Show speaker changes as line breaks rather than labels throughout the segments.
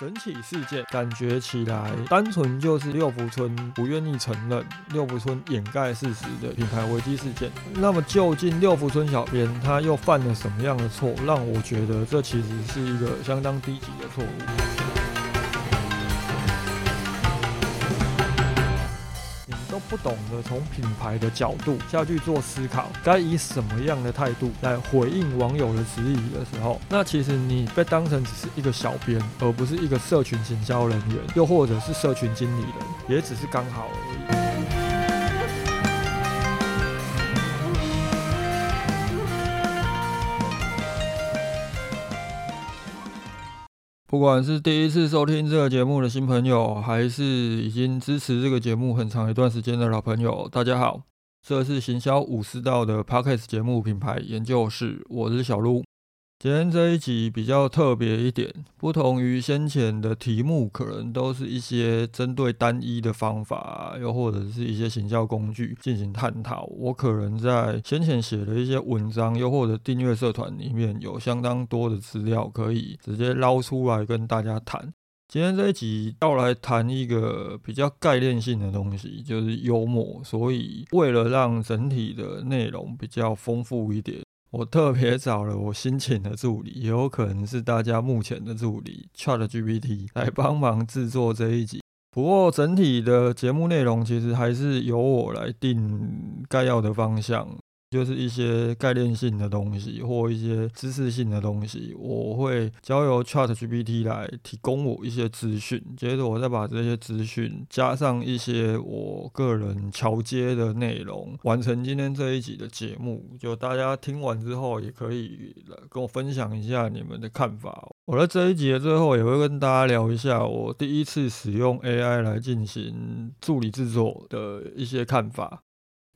整起事件感觉起来单纯就是六福村不愿意承认六福村掩盖事实的品牌危机事件。那么究竟六福村小编他又犯了什么样的错，让我觉得这其实是一个相当低级的错误？不懂得从品牌的角度下去做思考，该以什么样的态度来回应网友的质疑的时候，那其实你被当成只是一个小编，而不是一个社群行销人员，又或者是社群经理人，也只是刚好而已。不管是第一次收听这个节目的新朋友，还是已经支持这个节目很长一段时间的老朋友，大家好，这是行销武士道的 Podcast 节目品牌研究室，我是小鹿。今天这一集比较特别一点，不同于先前的题目，可能都是一些针对单一的方法，又或者是一些行销工具进行探讨。我可能在先前写的一些文章，又或者订阅社团里面有相当多的资料，可以直接捞出来跟大家谈。今天这一集要来谈一个比较概念性的东西，就是幽默。所以为了让整体的内容比较丰富一点。我特别找了我新请的助理，也有可能是大家目前的助理 Chat GPT 来帮忙制作这一集。不过整体的节目内容其实还是由我来定该要的方向。就是一些概念性的东西或一些知识性的东西，我会交由 Chat GPT 来提供我一些资讯，接着我再把这些资讯加上一些我个人桥接的内容，完成今天这一集的节目。就大家听完之后，也可以来跟我分享一下你们的看法。我在这一集的最后也会跟大家聊一下我第一次使用 AI 来进行助理制作的一些看法。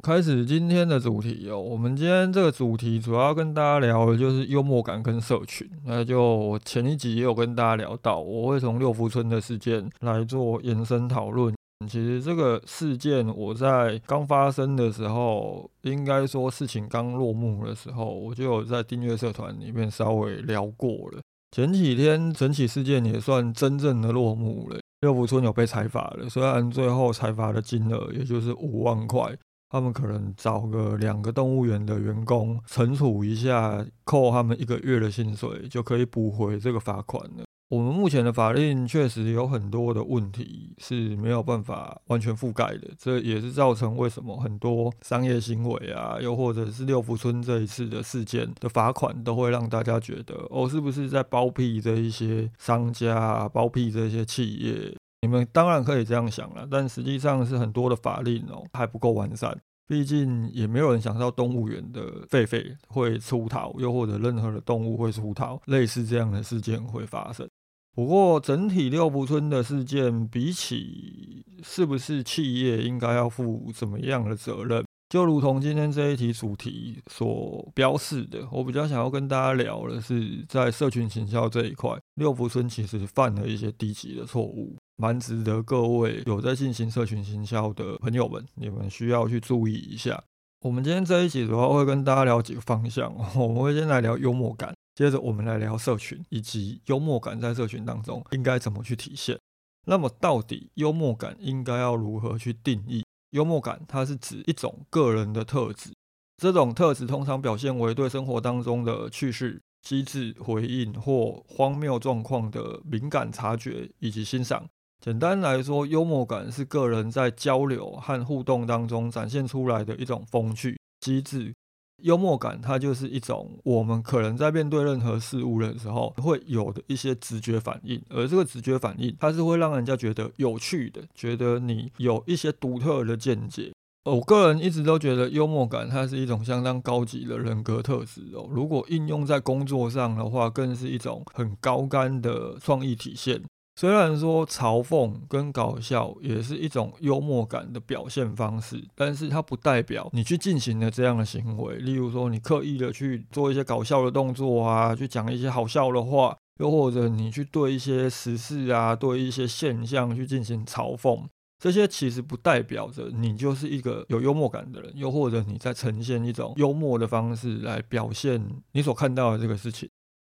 开始今天的主题哦，我们今天这个主题主要跟大家聊的就是幽默感跟社群。那就前一集也有跟大家聊到，我会从六福村的事件来做延伸讨论。其实这个事件我在刚发生的时候，应该说事情刚落幕的时候，我就有在订阅社团里面稍微聊过了。前几天整起事件也算真正的落幕了，六福村有被裁罚了，虽然最后裁罚的金额也就是五万块。他们可能找个两个动物园的员工惩处一下，扣他们一个月的薪水，就可以补回这个罚款了。我们目前的法令确实有很多的问题是没有办法完全覆盖的，这也是造成为什么很多商业行为啊，又或者是六福村这一次的事件的罚款，都会让大家觉得哦，是不是在包庇这一些商家，包庇这些企业？你们当然可以这样想了，但实际上是很多的法令哦还不够完善，毕竟也没有人想到动物园的狒狒会出逃，又或者任何的动物会出逃，类似这样的事件会发生。不过整体六福村的事件，比起是不是企业应该要负怎么样的责任？就如同今天这一题主题所标示的，我比较想要跟大家聊的是，在社群行销这一块，六福村其实犯了一些低级的错误，蛮值得各位有在进行社群行销的朋友们，你们需要去注意一下。我们今天这一集主要会跟大家聊几个方向，我们会先来聊幽默感，接着我们来聊社群，以及幽默感在社群当中应该怎么去体现。那么到底幽默感应该要如何去定义？幽默感，它是指一种个人的特质。这种特质通常表现为对生活当中的趣事、机智回应或荒谬状况的敏感察觉以及欣赏。简单来说，幽默感是个人在交流和互动当中展现出来的一种风趣、机智。幽默感，它就是一种我们可能在面对任何事物的时候会有的一些直觉反应，而这个直觉反应，它是会让人家觉得有趣的，觉得你有一些独特的见解。我个人一直都觉得幽默感，它是一种相当高级的人格特质哦。如果应用在工作上的话，更是一种很高干的创意体现。虽然说嘲讽跟搞笑也是一种幽默感的表现方式，但是它不代表你去进行了这样的行为。例如说，你刻意的去做一些搞笑的动作啊，去讲一些好笑的话，又或者你去对一些时事啊、对一些现象去进行嘲讽，这些其实不代表着你就是一个有幽默感的人，又或者你在呈现一种幽默的方式来表现你所看到的这个事情。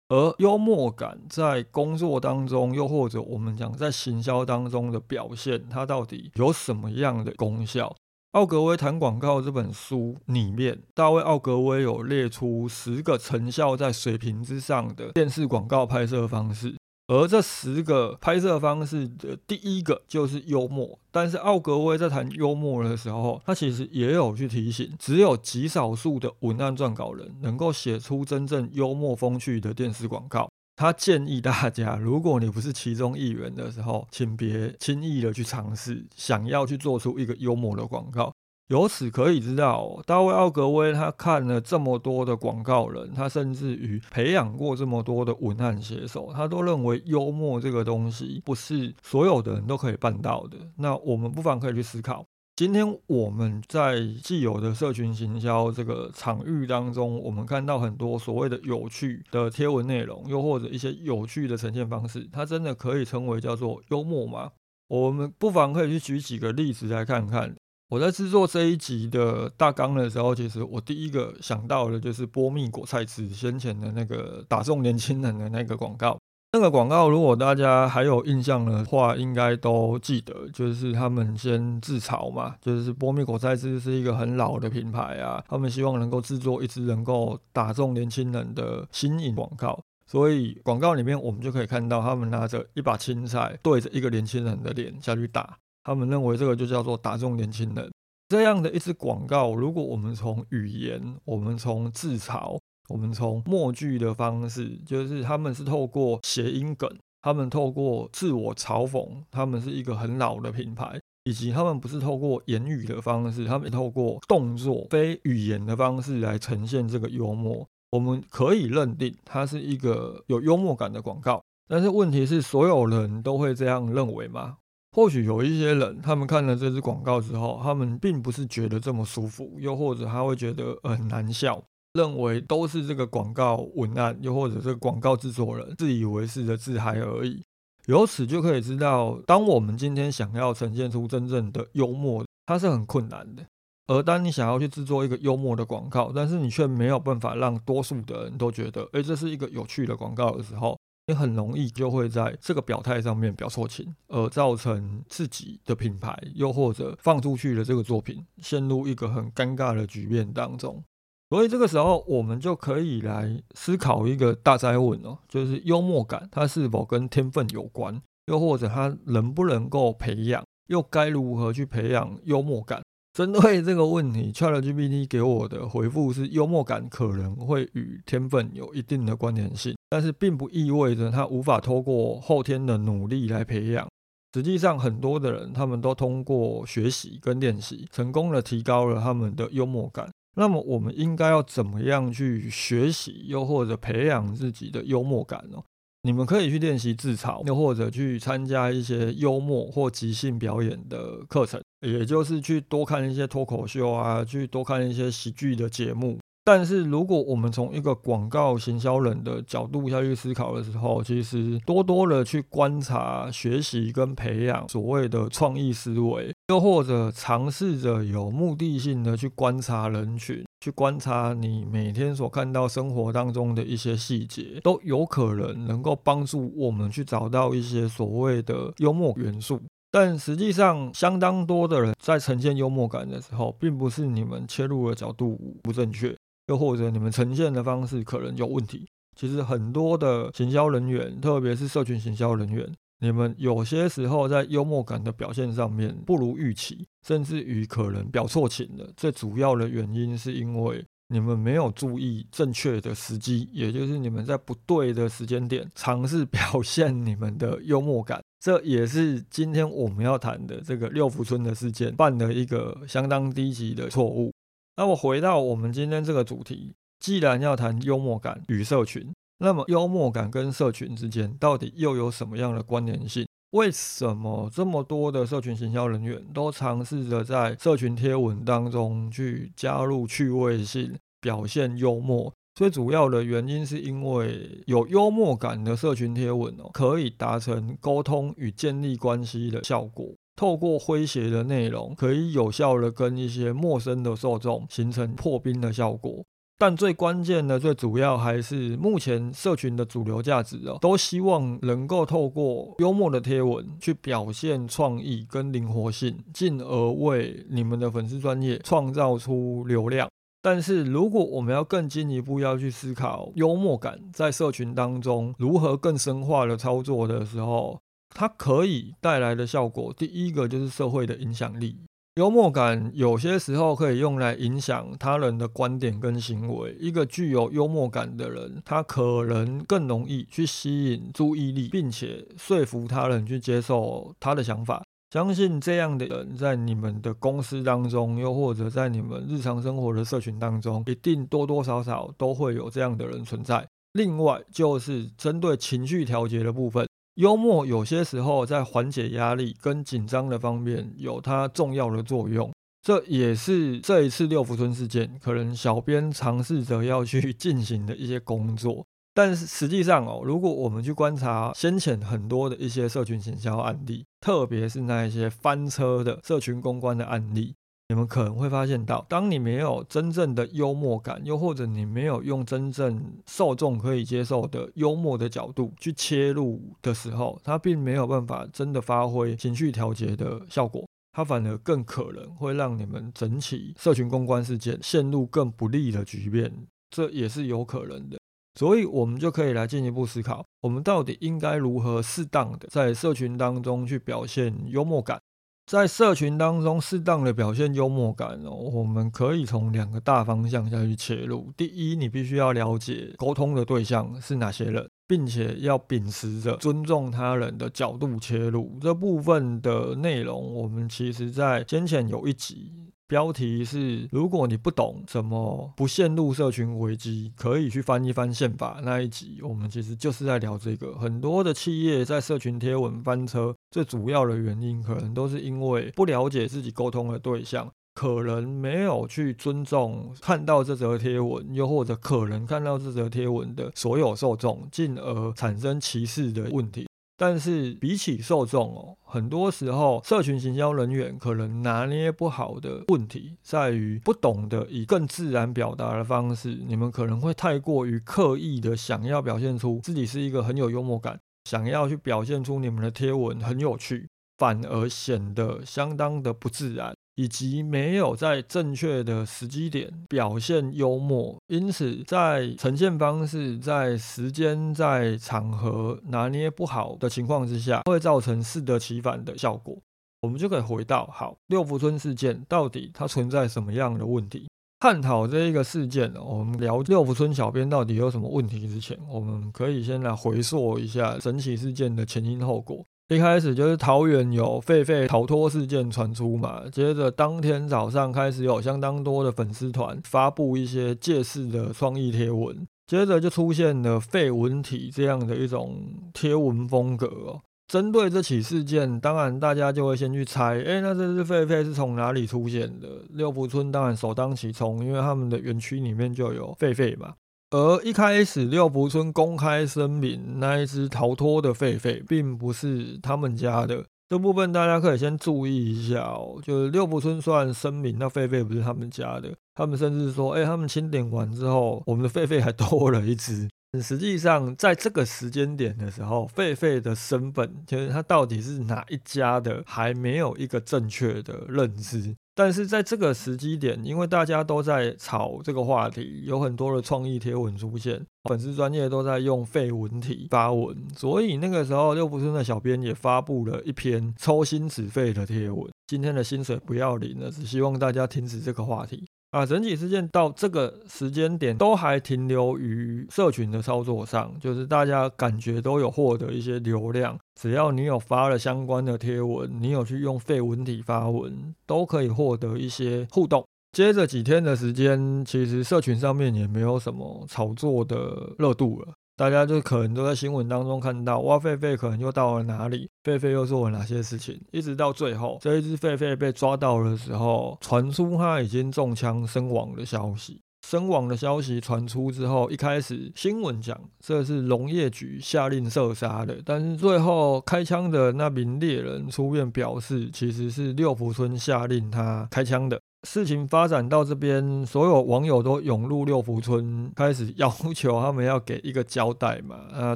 而幽默感在工作当中，又或者我们讲在行销当中的表现，它到底有什么样的功效？奥格威谈广告这本书里面，大卫奥格威有列出十个成效在水平之上的电视广告拍摄方式。而这十个拍摄方式的第一个就是幽默，但是奥格威在谈幽默的时候，他其实也有去提醒，只有极少数的文案撰稿人能够写出真正幽默风趣的电视广告。他建议大家，如果你不是其中一员的时候，请别轻易的去尝试，想要去做出一个幽默的广告。由此可以知道，大卫·奥格威他看了这么多的广告人，他甚至于培养过这么多的文案写手，他都认为幽默这个东西不是所有的人都可以办到的。那我们不妨可以去思考，今天我们在既有的社群行销这个场域当中，我们看到很多所谓的有趣的贴文内容，又或者一些有趣的呈现方式，它真的可以称为叫做幽默吗？我们不妨可以去举几个例子来看看。我在制作这一集的大纲的时候，其实我第一个想到的就是波蜜果菜汁先前的那个打中年轻人的那个广告。那个广告如果大家还有印象的话，应该都记得，就是他们先自嘲嘛，就是波蜜果菜汁是一个很老的品牌啊，他们希望能够制作一支能够打中年轻人的新颖广告。所以广告里面我们就可以看到，他们拿着一把青菜对着一个年轻人的脸下去打。他们认为这个就叫做打中年轻人。这样的一支广告，如果我们从语言、我们从自嘲、我们从默剧的方式，就是他们是透过谐音梗，他们透过自我嘲讽，他们是一个很老的品牌，以及他们不是透过言语的方式，他们透过动作、非语言的方式来呈现这个幽默。我们可以认定它是一个有幽默感的广告。但是问题是，所有人都会这样认为吗？或许有一些人，他们看了这支广告之后，他们并不是觉得这么舒服，又或者他会觉得很难笑，认为都是这个广告文案，又或者这个广告制作人自以为是的自嗨而已。由此就可以知道，当我们今天想要呈现出真正的幽默，它是很困难的。而当你想要去制作一个幽默的广告，但是你却没有办法让多数的人都觉得，诶，这是一个有趣的广告的时候。你很容易就会在这个表态上面表错情，而造成自己的品牌，又或者放出去的这个作品陷入一个很尴尬的局面当中。所以这个时候，我们就可以来思考一个大灾问哦，就是幽默感它是否跟天分有关，又或者它能不能够培养，又该如何去培养幽默感？针对这个问题，ChatGPT 给我的回复是：幽默感可能会与天分有一定的关联性，但是并不意味着它无法透过后天的努力来培养。实际上，很多的人他们都通过学习跟练习，成功的提高了他们的幽默感。那么，我们应该要怎么样去学习，又或者培养自己的幽默感呢？你们可以去练习自嘲，又或者去参加一些幽默或即兴表演的课程，也就是去多看一些脱口秀啊，去多看一些喜剧的节目。但是，如果我们从一个广告行销人的角度下去思考的时候，其实多多的去观察、学习跟培养所谓的创意思维，又或者尝试着有目的性的去观察人群，去观察你每天所看到生活当中的一些细节，都有可能能够帮助我们去找到一些所谓的幽默元素。但实际上，相当多的人在呈现幽默感的时候，并不是你们切入的角度不正确。又或者你们呈现的方式可能有问题。其实很多的行销人员，特别是社群行销人员，你们有些时候在幽默感的表现上面不如预期，甚至于可能表错情的。最主要的原因是因为你们没有注意正确的时机，也就是你们在不对的时间点尝试表现你们的幽默感。这也是今天我们要谈的这个六福村的事件犯的一个相当低级的错误。那么回到我们今天这个主题，既然要谈幽默感与社群，那么幽默感跟社群之间到底又有什么样的关联性？为什么这么多的社群行销人员都尝试着在社群贴文当中去加入趣味性、表现幽默？最主要的原因是因为有幽默感的社群贴文哦，可以达成沟通与建立关系的效果。透过诙谐的内容，可以有效的跟一些陌生的受众形成破冰的效果。但最关键的、最主要还是目前社群的主流价值哦，都希望能够透过幽默的贴文去表现创意跟灵活性，进而为你们的粉丝专业创造出流量。但是如果我们要更进一步要去思考幽默感在社群当中如何更深化的操作的时候，它可以带来的效果，第一个就是社会的影响力。幽默感有些时候可以用来影响他人的观点跟行为。一个具有幽默感的人，他可能更容易去吸引注意力，并且说服他人去接受他的想法。相信这样的人在你们的公司当中，又或者在你们日常生活的社群当中，一定多多少少都会有这样的人存在。另外，就是针对情绪调节的部分。幽默有些时候在缓解压力跟紧张的方面有它重要的作用，这也是这一次六福村事件可能小编尝试着要去 进行的一些工作。但是实际上哦，如果我们去观察先前很多的一些社群行销案例，特别是那一些翻车的社群公关的案例。你们可能会发现到，当你没有真正的幽默感，又或者你没有用真正受众可以接受的幽默的角度去切入的时候，它并没有办法真的发挥情绪调节的效果，它反而更可能会让你们整起社群公关事件陷入更不利的局面，这也是有可能的。所以，我们就可以来进一步思考，我们到底应该如何适当的在社群当中去表现幽默感。在社群当中适当的表现幽默感哦，我们可以从两个大方向下去切入。第一，你必须要了解沟通的对象是哪些人，并且要秉持着尊重他人的角度切入。这部分的内容，我们其实在先前有一集。标题是：如果你不懂怎么不陷入社群危机，可以去翻一翻宪法那一集。我们其实就是在聊这个。很多的企业在社群贴文翻车，最主要的原因可能都是因为不了解自己沟通的对象，可能没有去尊重看到这则贴文，又或者可能看到这则贴文的所有受众，进而产生歧视的问题。但是比起受众哦，很多时候社群行销人员可能拿捏不好的问题，在于不懂得以更自然表达的方式。你们可能会太过于刻意的想要表现出自己是一个很有幽默感，想要去表现出你们的贴文很有趣，反而显得相当的不自然。以及没有在正确的时机点表现幽默，因此在呈现方式、在时间、在场合拿捏不好的情况之下，会造成适得其反的效果。我们就可以回到好六福村事件到底它存在什么样的问题？探讨这一个事件，我们聊六福村小编到底有什么问题之前，我们可以先来回溯一下神奇事件的前因后果。一开始就是桃园有狒狒逃脱事件传出嘛，接着当天早上开始有相当多的粉丝团发布一些借势的创意贴文，接着就出现了废文体这样的一种贴文风格哦。针对这起事件，当然大家就会先去猜，哎，那这只狒狒是从哪里出现的？六福村当然首当其冲，因为他们的园区里面就有狒狒嘛。而一开始六福村公开声明，那一只逃脱的狒狒并不是他们家的。这部分大家可以先注意一下哦。就是六福村虽然声明那狒狒不是他们家的，他们甚至说，哎，他们清点完之后，我们的狒狒还多了一只。实际上，在这个时间点的时候，狒狒的身份，就是它到底是哪一家的，还没有一个正确的认知。但是在这个时机点，因为大家都在炒这个话题，有很多的创意贴文出现，粉丝专业都在用废文体发文，所以那个时候六福村的小编也发布了一篇抽薪止费的贴文。今天的薪水不要领了，只希望大家停止这个话题。啊，整体事件到这个时间点都还停留于社群的操作上，就是大家感觉都有获得一些流量，只要你有发了相关的贴文，你有去用废文体发文，都可以获得一些互动。接着几天的时间，其实社群上面也没有什么炒作的热度了。大家就可能都在新闻当中看到，哇，狒狒可能又到了哪里？狒狒又做了哪些事情？一直到最后，这一只狒狒被抓到的时候，传出它已经中枪身亡的消息。身亡的消息传出之后，一开始新闻讲这是农业局下令射杀的，但是最后开枪的那名猎人出面表示，其实是六福村下令他开枪的。事情发展到这边，所有网友都涌入六福村，开始要求他们要给一个交代嘛。啊，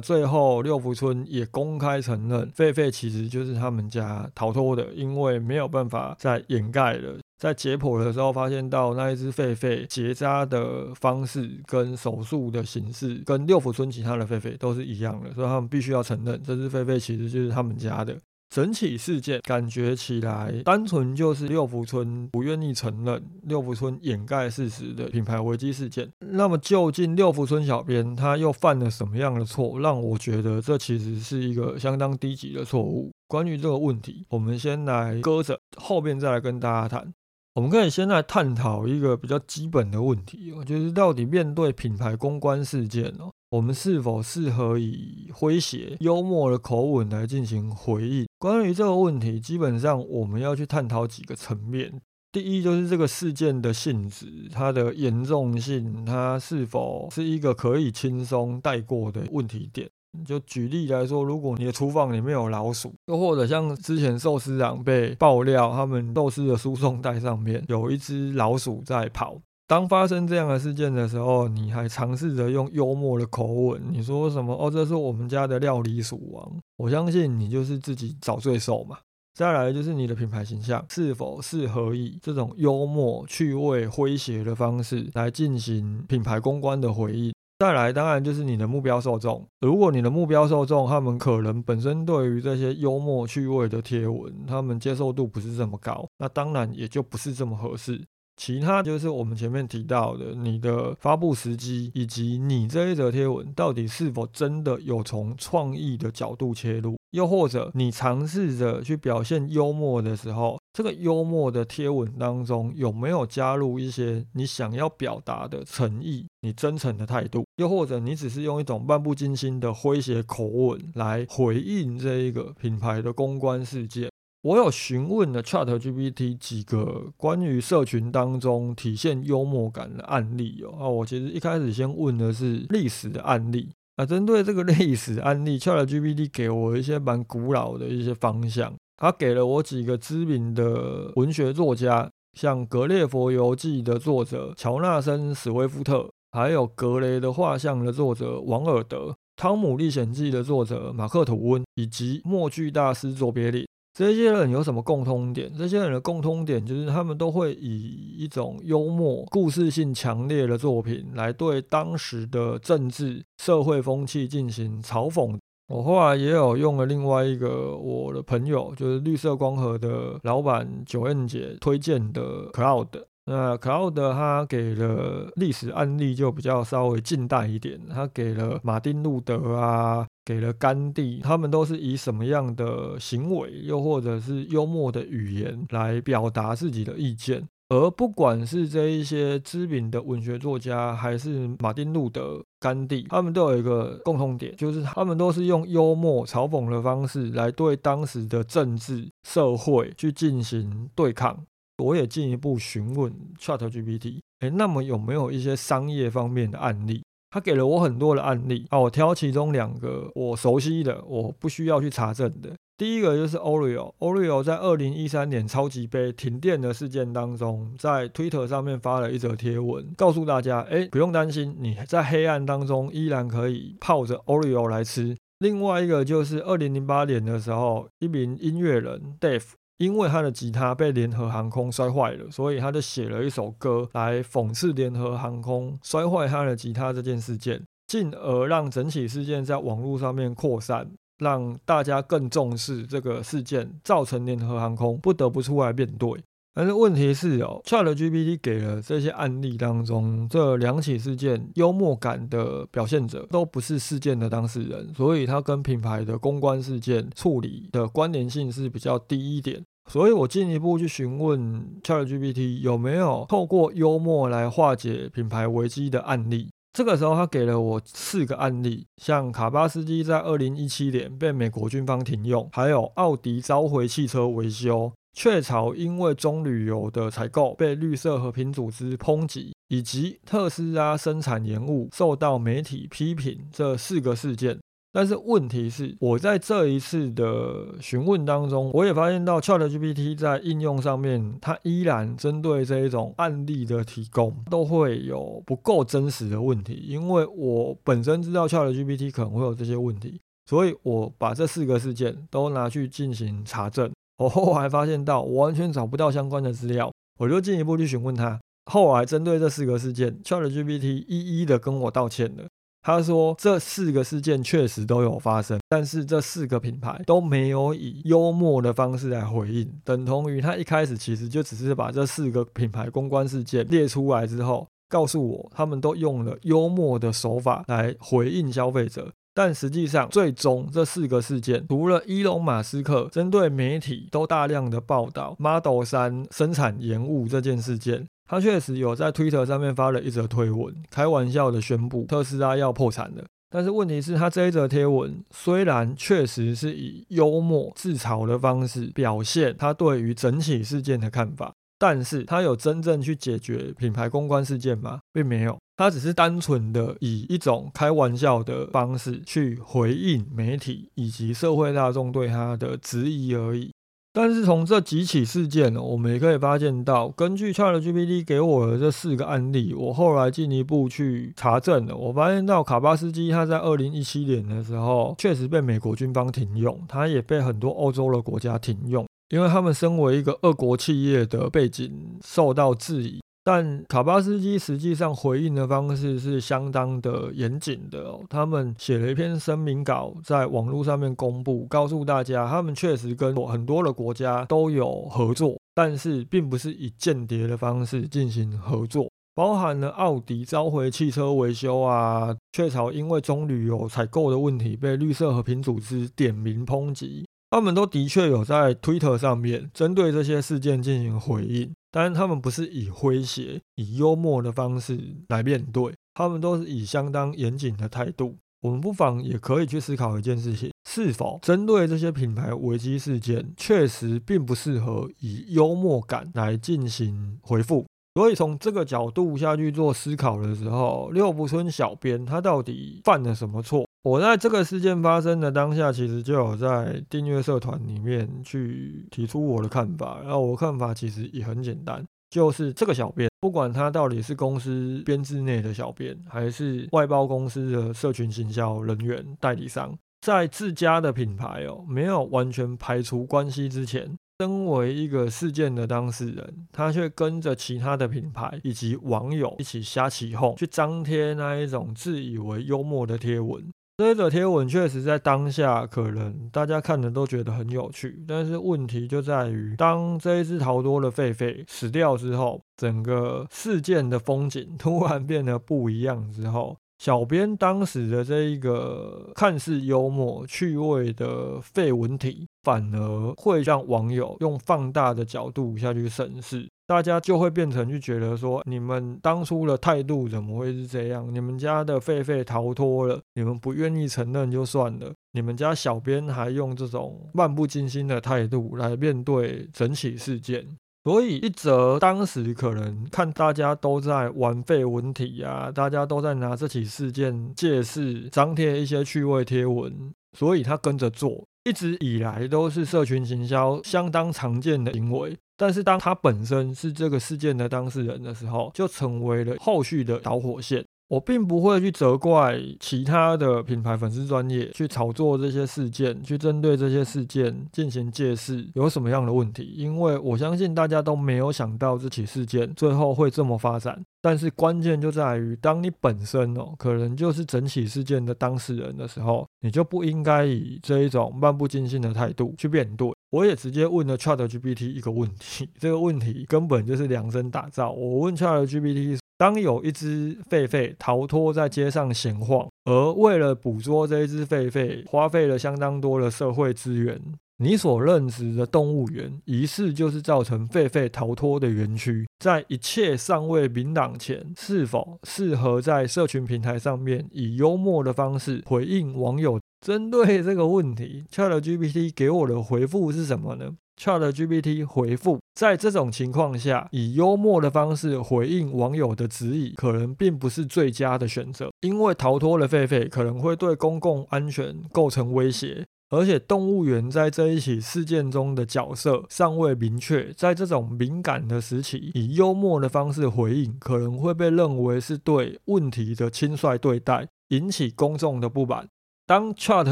最后六福村也公开承认，狒狒其实就是他们家逃脱的，因为没有办法再掩盖了。在解剖的时候，发现到那一只狒狒结扎的方式跟手术的形式，跟六福村其他的狒狒都是一样的，所以他们必须要承认，这只狒狒其实就是他们家的。整起事件感觉起来，单纯就是六福村不愿意承认六福村掩盖事实的品牌危机事件。那么，究竟六福村小编他又犯了什么样的错，让我觉得这其实是一个相当低级的错误？关于这个问题，我们先来搁着，后面再来跟大家谈。我们可以先来探讨一个比较基本的问题，就是到底面对品牌公关事件哦，我们是否适合以诙谐、幽默的口吻来进行回应？关于这个问题，基本上我们要去探讨几个层面。第一，就是这个事件的性质、它的严重性，它是否是一个可以轻松带过的问题点。就举例来说，如果你的厨房里面有老鼠，又或者像之前寿司郎被爆料，他们寿司的输送带上面有一只老鼠在跑。当发生这样的事件的时候，你还尝试着用幽默的口吻，你说什么？哦，这是我们家的料理鼠王。我相信你就是自己找罪受嘛。再来就是你的品牌形象是否适合以这种幽默、趣味、诙谐的方式来进行品牌公关的回应。再来，当然就是你的目标受众。如果你的目标受众他们可能本身对于这些幽默趣味的贴文，他们接受度不是这么高，那当然也就不是这么合适。其他就是我们前面提到的，你的发布时机以及你这一则贴文到底是否真的有从创意的角度切入，又或者你尝试着去表现幽默的时候，这个幽默的贴文当中有没有加入一些你想要表达的诚意、你真诚的态度，又或者你只是用一种漫不经心的诙谐口吻来回应这一个品牌的公关事件。我有询问了 Chat GPT 几个关于社群当中体现幽默感的案例哦。啊，我其实一开始先问的是历史的案例啊。针对这个历史案例，Chat GPT 给我一些蛮古老的一些方向。他给了我几个知名的文学作家，像《格列佛游记》的作者乔纳森·史威夫特，还有《格雷的画像》的作者王尔德，《汤姆历险记》的作者马克·吐温，以及默剧大师卓别林。这些人有什么共通点？这些人的共通点就是他们都会以一种幽默、故事性强烈的作品来对当时的政治、社会风气进行嘲讽。我后来也有用了另外一个我的朋友，就是绿色光合的老板九燕姐推荐的 Cloud。那 Cloud 他给了历史案例就比较稍微近代一点，他给了马丁路德啊。给了甘地，他们都是以什么样的行为，又或者是幽默的语言来表达自己的意见？而不管是这一些知名的文学作家，还是马丁路德、甘地，他们都有一个共同点，就是他们都是用幽默、嘲讽的方式来对当时的政治、社会去进行对抗。我也进一步询问 ChatGPT，哎，那么有没有一些商业方面的案例？他给了我很多的案例啊，我挑其中两个我熟悉的，我不需要去查证的。第一个就是 Oreo，Oreo 在二零一三年超级杯停电的事件当中，在 Twitter 上面发了一则贴文，告诉大家，哎，不用担心，你在黑暗当中依然可以泡着 Oreo 来吃。另外一个就是二零零八年的时候，一名音乐人 Dave。因为他的吉他被联合航空摔坏了，所以他就写了一首歌来讽刺联合航空摔坏他的吉他这件事件，进而让整起事件在网络上面扩散，让大家更重视这个事件，造成联合航空不得不出来面对。但是问题是哦，ChatGPT 给了这些案例当中这两起事件幽默感的表现者都不是事件的当事人，所以它跟品牌的公关事件处理的关联性是比较低一点。所以我进一步去询问 ChatGPT 有没有透过幽默来化解品牌危机的案例。这个时候，他给了我四个案例，像卡巴斯基在二零一七年被美国军方停用，还有奥迪召回汽车维修，雀巢因为中旅游的采购被绿色和平组织抨击，以及特斯拉生产延误受到媒体批评这四个事件。但是问题是，我在这一次的询问当中，我也发现到 ChatGPT 在应用上面，它依然针对这一种案例的提供，都会有不够真实的问题。因为我本身知道 ChatGPT 可能会有这些问题，所以我把这四个事件都拿去进行查证。我后来发现到我完全找不到相关的资料，我就进一步去询问他。后来针对这四个事件，ChatGPT 一一的跟我道歉了。他说这四个事件确实都有发生，但是这四个品牌都没有以幽默的方式来回应，等同于他一开始其实就只是把这四个品牌公关事件列出来之后，告诉我他们都用了幽默的手法来回应消费者，但实际上最终这四个事件，除了伊隆马斯克针对媒体都大量的报道 Model 三生产延误这件事件。他确实有在 Twitter 上面发了一则推文，开玩笑的宣布特斯拉要破产了。但是问题是，他这一则贴文虽然确实是以幽默自嘲的方式表现他对于整起事件的看法，但是他有真正去解决品牌公关事件吗？并没有，他只是单纯的以一种开玩笑的方式去回应媒体以及社会大众对他的质疑而已。但是从这几起事件，我们也可以发现到，根据 ChatGPT 给我的这四个案例，我后来进一步去查证了，我发现到卡巴斯基他在二零一七年的时候确实被美国军方停用，他也被很多欧洲的国家停用，因为他们身为一个俄国企业的背景受到质疑。但卡巴斯基实际上回应的方式是相当的严谨的哦。他们写了一篇声明稿，在网络上面公布，告诉大家，他们确实跟很多的国家都有合作，但是并不是以间谍的方式进行合作。包含了奥迪召回汽车维修啊，雀巢因为棕榈油采购的问题被绿色和平组织点名抨击，他们都的确有在 Twitter 上面针对这些事件进行回应。当然，他们不是以诙谐、以幽默的方式来面对，他们都是以相当严谨的态度。我们不妨也可以去思考一件事情：是否针对这些品牌危机事件，确实并不适合以幽默感来进行回复。所以从这个角度下去做思考的时候，六福村小编他到底犯了什么错？我在这个事件发生的当下，其实就有在订阅社团里面去提出我的看法。然后我看法其实也很简单，就是这个小编，不管他到底是公司编制内的小编，还是外包公司的社群行销人员、代理商，在自家的品牌哦没有完全排除关系之前，身为一个事件的当事人，他却跟着其他的品牌以及网友一起瞎起哄，去张贴那一种自以为幽默的贴文。这则贴文确实在当下可能大家看的都觉得很有趣，但是问题就在于，当这一只逃脱的狒狒死掉之后，整个事件的风景突然变得不一样之后，小编当时的这一个看似幽默趣味的废文体，反而会让网友用放大的角度下去审视。大家就会变成去觉得说，你们当初的态度怎么会是这样？你们家的狒狒逃脱了，你们不愿意承认就算了，你们家小编还用这种漫不经心的态度来面对整起事件。所以一则当时可能看大家都在玩废文体呀，大家都在拿这起事件借势张贴一些趣味贴文，所以他跟着做，一直以来都是社群行销相当常见的行为。但是当他本身是这个事件的当事人的时候，就成为了后续的导火线。我并不会去责怪其他的品牌粉丝专业去炒作这些事件，去针对这些事件进行借势有什么样的问题？因为我相信大家都没有想到这起事件最后会这么发展。但是关键就在于，当你本身哦可能就是整起事件的当事人的时候，你就不应该以这一种漫不经心的态度去面对。我也直接问了 ChatGPT 一个问题，这个问题根本就是量身打造。我问 ChatGPT。当有一只狒狒逃脱在街上闲晃，而为了捕捉这一只狒狒，花费了相当多的社会资源。你所认知的动物园，疑似就是造成狒狒逃脱的园区。在一切尚未明朗前，是否适合在社群平台上面以幽默的方式回应网友？针对这个问题，ChatGPT 给我的回复是什么呢？ChatGPT 回复。在这种情况下，以幽默的方式回应网友的质疑，可能并不是最佳的选择，因为逃脱了狒狒可能会对公共安全构成威胁。而且动物园在这一起事件中的角色尚未明确，在这种敏感的时期，以幽默的方式回应，可能会被认为是对问题的轻率对待，引起公众的不满。当 Chat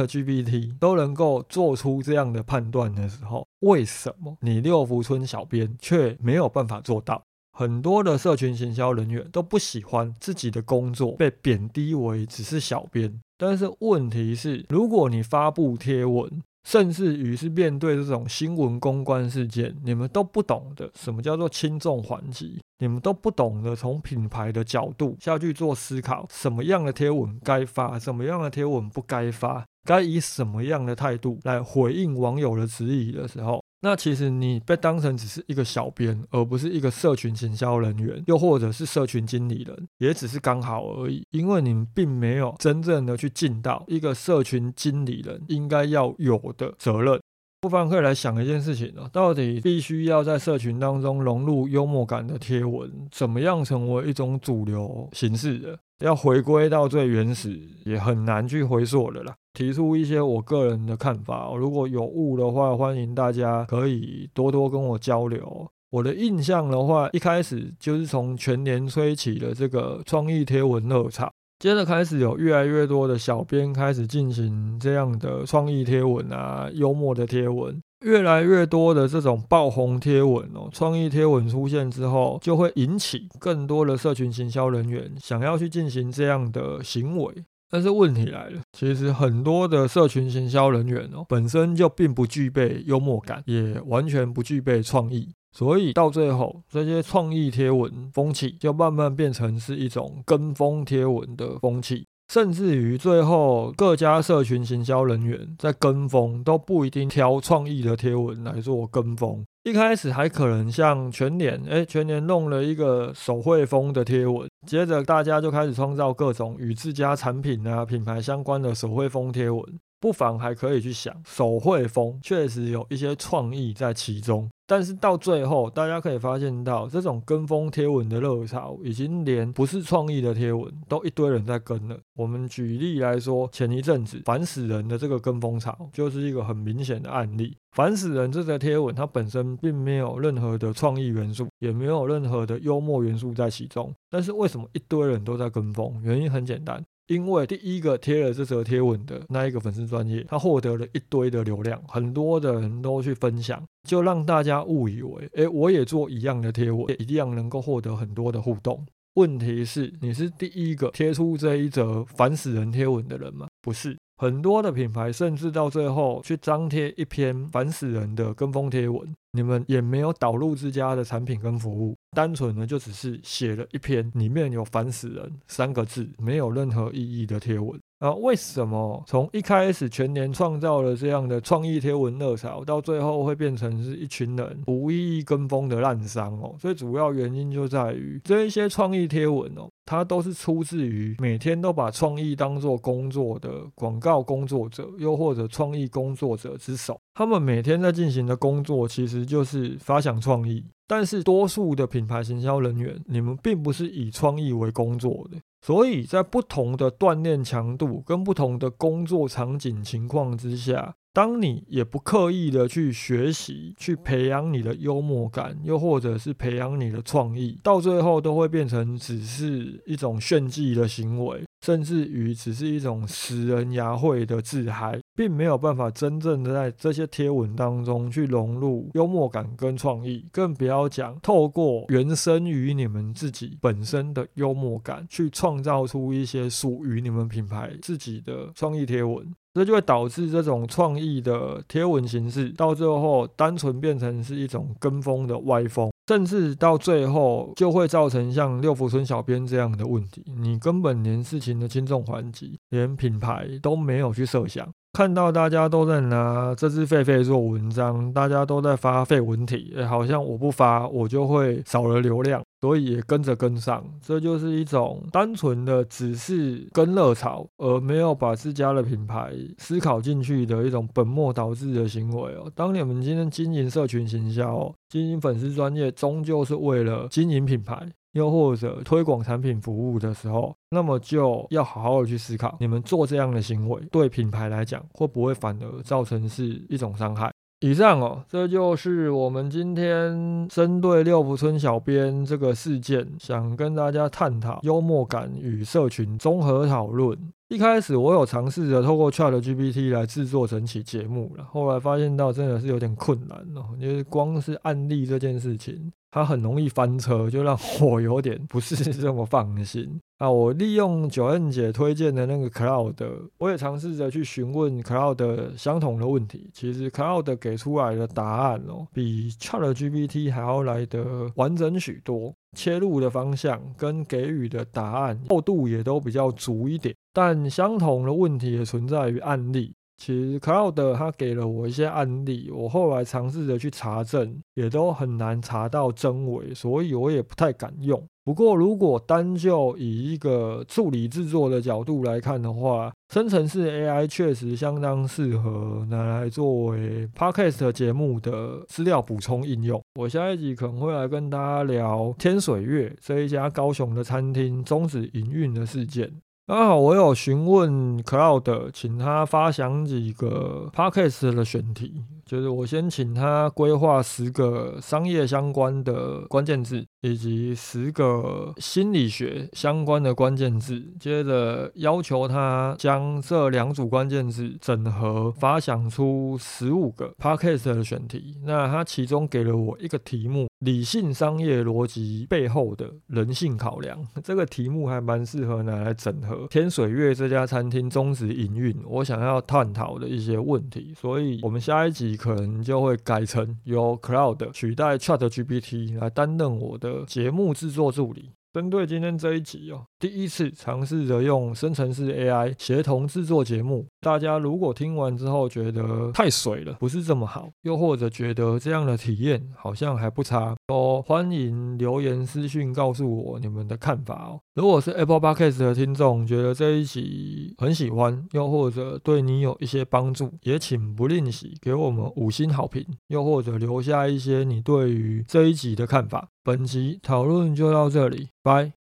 GPT 都能够做出这样的判断的时候，为什么你六福村小编却没有办法做到？很多的社群行销人员都不喜欢自己的工作被贬低为只是小编。但是问题是，如果你发布贴文，甚至于是面对这种新闻公关事件，你们都不懂得什么叫做轻重缓急，你们都不懂得从品牌的角度下去做思考，什么样的贴文该发，什么样的贴文不该发，该以什么样的态度来回应网友的质疑的时候。那其实你被当成只是一个小编，而不是一个社群行销人员，又或者是社群经理人，也只是刚好而已。因为你们并没有真正的去尽到一个社群经理人应该要有的责任。不妨可以来想一件事情哦，到底必须要在社群当中融入幽默感的贴文，怎么样成为一种主流形式的？要回归到最原始，也很难去回溯的啦。提出一些我个人的看法，如果有误的话，欢迎大家可以多多跟我交流。我的印象的话，一开始就是从全年吹起的这个创意贴文热潮，接着开始有越来越多的小编开始进行这样的创意贴文啊，幽默的贴文。越来越多的这种爆红贴文哦，创意贴文出现之后，就会引起更多的社群行销人员想要去进行这样的行为。但是问题来了，其实很多的社群行销人员哦，本身就并不具备幽默感，也完全不具备创意，所以到最后，这些创意贴文风气就慢慢变成是一种跟风贴文的风气。甚至于最后，各家社群行销人员在跟风，都不一定挑创意的贴文来做跟风。一开始还可能像全年，哎，全年弄了一个手绘风的贴文，接着大家就开始创造各种与自家产品啊、品牌相关的手绘风贴文。不妨还可以去想，手绘风确实有一些创意在其中，但是到最后，大家可以发现到，这种跟风贴文的热潮，已经连不是创意的贴文都一堆人在跟了。我们举例来说，前一阵子烦死人的这个跟风潮，就是一个很明显的案例。烦死人这个贴文，它本身并没有任何的创意元素，也没有任何的幽默元素在其中，但是为什么一堆人都在跟风？原因很简单。因为第一个贴了这则贴文的那一个粉丝专业，他获得了一堆的流量，很多的人都去分享，就让大家误以为，哎，我也做一样的贴文，也一样能够获得很多的互动。问题是，你是第一个贴出这一则烦死人贴文的人吗？不是。很多的品牌甚至到最后去张贴一篇烦死人的跟风贴文，你们也没有导入自家的产品跟服务，单纯的就只是写了一篇里面有烦死人三个字，没有任何意义的贴文。啊，为什么从一开始全年创造了这样的创意贴文热潮，到最后会变成是一群人无意义跟风的烂商哦？最主要原因就在于这一些创意贴文哦，它都是出自于每天都把创意当做工作的广告工作者，又或者创意工作者之手。他们每天在进行的工作其实就是发想创意，但是多数的品牌行销人员，你们并不是以创意为工作的。所以在不同的锻炼强度跟不同的工作场景情况之下，当你也不刻意的去学习、去培养你的幽默感，又或者是培养你的创意，到最后都会变成只是一种炫技的行为。甚至于只是一种使人牙慧的自嗨，并没有办法真正的在这些贴文当中去融入幽默感跟创意，更不要讲透过原生于你们自己本身的幽默感，去创造出一些属于你们品牌自己的创意贴文。这就会导致这种创意的贴文形式，到最后单纯变成是一种跟风的歪风，甚至到最后就会造成像六福村小编这样的问题。你根本连事情的轻重缓急，连品牌都没有去设想，看到大家都在拿这只狒狒做文章，大家都在发狒文体，好像我不发我就会少了流量，所以也跟着跟上。这就是一种单纯的只是跟热潮，而没有把自家的品牌思考进去的一种本末倒置的行为哦。当你们今天经营社群行销、经营粉丝专业，终究是为了经营品牌。又或者推广产品服务的时候，那么就要好好的去思考，你们做这样的行为对品牌来讲，会不会反而造成是一种伤害？以上哦，这就是我们今天针对六福村小编这个事件，想跟大家探讨幽默感与社群综合讨论。一开始我有尝试着透过 Chat GPT 来制作整期节目了，后来发现到真的是有点困难哦，因为光是案例这件事情，它很容易翻车，就让我有点不是这么放心 啊。我利用九 N 姐推荐的那个 Cloud，我也尝试着去询问 Cloud 相同的问题，其实 Cloud 给出来的答案哦，比 Chat GPT 还要来得完整许多。切入的方向跟给予的答案厚度也都比较足一点，但相同的问题也存在于案例。其实 Cloud 它给了我一些案例，我后来尝试着去查证，也都很难查到真伪，所以我也不太敢用。不过，如果单就以一个处理制作的角度来看的话，生成式 AI 确实相当适合拿来作为 Podcast 节目的资料补充应用。我下一集可能会来跟大家聊天水月这一家高雄的餐厅终止营运的事件。刚好我有询问 Cloud，请他发想几个 Podcast 的选题，就是我先请他规划十个商业相关的关键字，以及十个心理学相关的关键字，接着要求他将这两组关键字整合，发想出十五个 Podcast 的选题。那他其中给了我一个题目：理性商业逻辑背后的人性考量。这个题目还蛮适合拿来整合。天水月这家餐厅终止营运，我想要探讨的一些问题，所以我们下一集可能就会改成由 Cloud 取代 Chat GPT 来担任我的节目制作助理。针对今天这一集哦，第一次尝试着用生成式 AI 协同制作节目。大家如果听完之后觉得太水了，不是这么好，又或者觉得这样的体验好像还不差，都欢迎留言私讯告诉我你们的看法哦。如果是 Apple Podcast 的听众，觉得这一集很喜欢，又或者对你有一些帮助，也请不吝惜给我们五星好评，又或者留下一些你对于这一集的看法。本集讨论就到这里，拜。